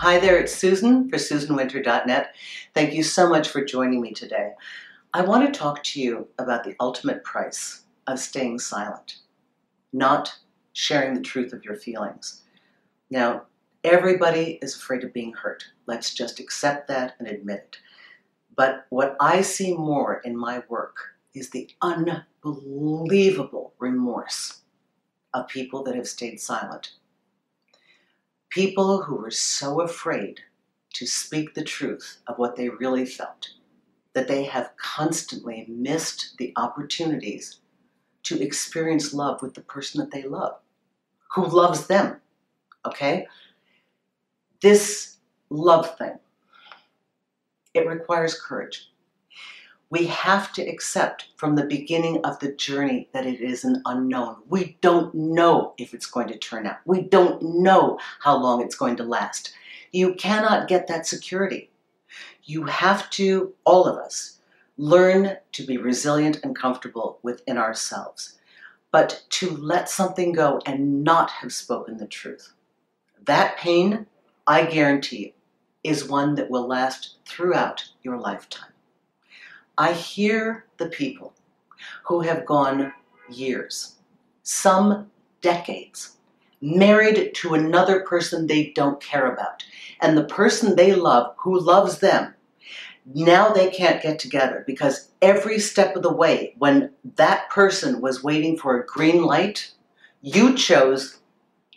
Hi there, it's Susan for SusanWinter.net. Thank you so much for joining me today. I want to talk to you about the ultimate price of staying silent, not sharing the truth of your feelings. Now, everybody is afraid of being hurt. Let's just accept that and admit it. But what I see more in my work is the unbelievable remorse of people that have stayed silent. People who were so afraid to speak the truth of what they really felt that they have constantly missed the opportunities to experience love with the person that they love, who loves them. Okay? This love thing, it requires courage we have to accept from the beginning of the journey that it is an unknown. We don't know if it's going to turn out. We don't know how long it's going to last. You cannot get that security. You have to, all of us, learn to be resilient and comfortable within ourselves, but to let something go and not have spoken the truth. That pain, I guarantee you, is one that will last throughout your lifetime. I hear the people who have gone years, some decades, married to another person they don't care about. And the person they love, who loves them, now they can't get together because every step of the way, when that person was waiting for a green light, you chose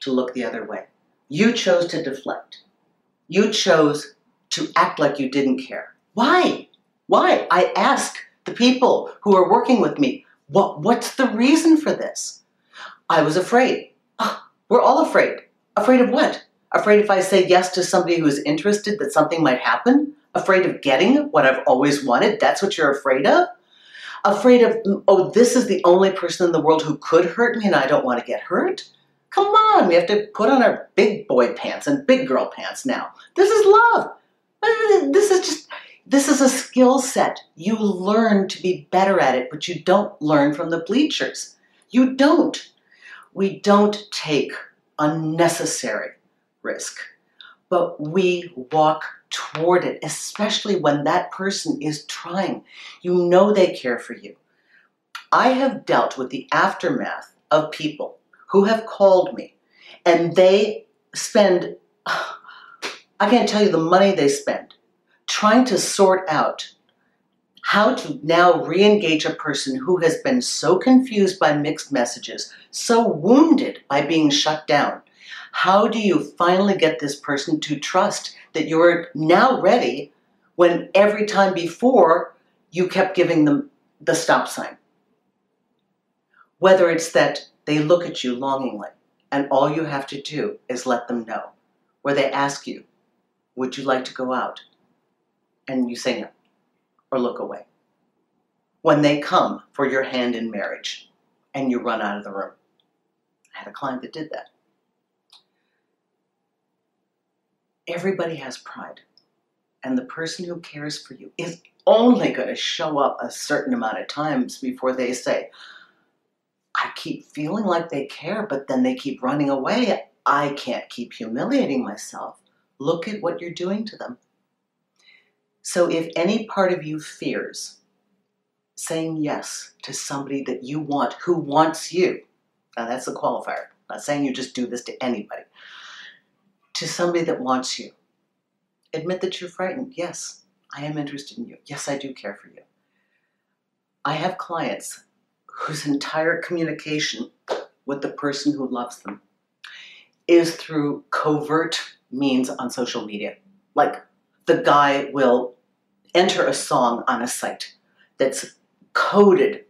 to look the other way. You chose to deflect. You chose to act like you didn't care. Why? Why? I ask the people who are working with me, what, what's the reason for this? I was afraid. Oh, we're all afraid. Afraid of what? Afraid if I say yes to somebody who is interested that something might happen? Afraid of getting what I've always wanted? That's what you're afraid of? Afraid of, mm, oh, this is the only person in the world who could hurt me and I don't want to get hurt? Come on, we have to put on our big boy pants and big girl pants now. This is love. This is a skill set. You learn to be better at it, but you don't learn from the bleachers. You don't. We don't take unnecessary risk, but we walk toward it, especially when that person is trying. You know they care for you. I have dealt with the aftermath of people who have called me and they spend, I can't tell you the money they spend trying to sort out how to now re-engage a person who has been so confused by mixed messages, so wounded by being shut down. How do you finally get this person to trust that you're now ready when every time before you kept giving them the stop sign? Whether it's that they look at you longingly and all you have to do is let them know, where they ask you, would you like to go out? And you say no or look away. When they come for your hand in marriage and you run out of the room. I had a client that did that. Everybody has pride. And the person who cares for you is only going to show up a certain amount of times before they say, I keep feeling like they care, but then they keep running away. I can't keep humiliating myself. Look at what you're doing to them. So if any part of you fears saying yes to somebody that you want, who wants you, now that's the qualifier, I'm not saying you just do this to anybody, to somebody that wants you, admit that you're frightened. Yes, I am interested in you. Yes, I do care for you. I have clients whose entire communication with the person who loves them is through covert means on social media. Like the guy will enter a song on a site that's coded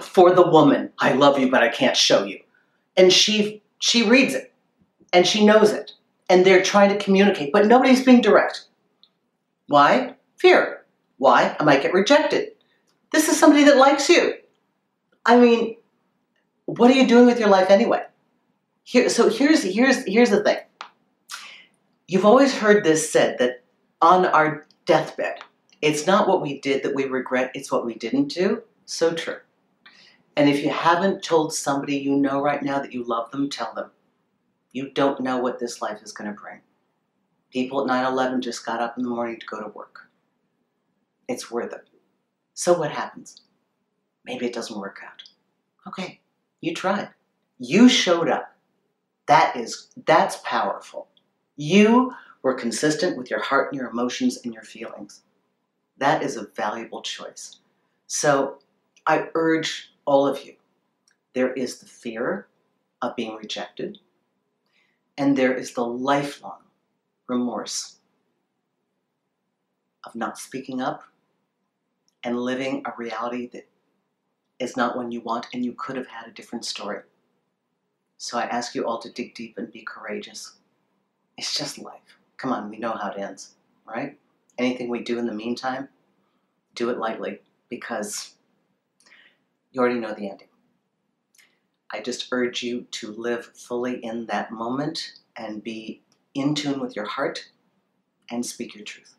for the woman. I love you, but I can't show you. And she she reads it and she knows it. And they're trying to communicate, but nobody's being direct. Why? Fear. Why? I might get rejected. This is somebody that likes you. I mean, what are you doing with your life anyway? Here, so here's here's here's the thing. You've always heard this said that on our deathbed, it's not what we did that we regret, it's what we didn't do. So true. And if you haven't told somebody you know right now that you love them, tell them. You don't know what this life is going to bring. People at 9 11 just got up in the morning to go to work. It's worth it. So what happens? Maybe it doesn't work out. Okay, you tried. You showed up. That is that's powerful. You were consistent with your heart and your emotions and your feelings. That is a valuable choice. So I urge all of you there is the fear of being rejected, and there is the lifelong remorse of not speaking up and living a reality that is not one you want and you could have had a different story. So I ask you all to dig deep and be courageous. It's just life. Come on, we know how it ends, right? Anything we do in the meantime, do it lightly because you already know the ending. I just urge you to live fully in that moment and be in tune with your heart and speak your truth.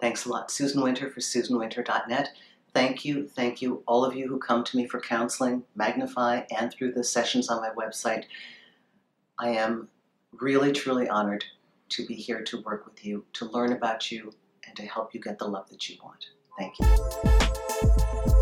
Thanks a lot. Susan Winter for SusanWinter.net. Thank you, thank you, all of you who come to me for counseling, Magnify, and through the sessions on my website. I am really, truly honored to be here to work with you, to learn about you, and to help you get the love that you want. Thank you.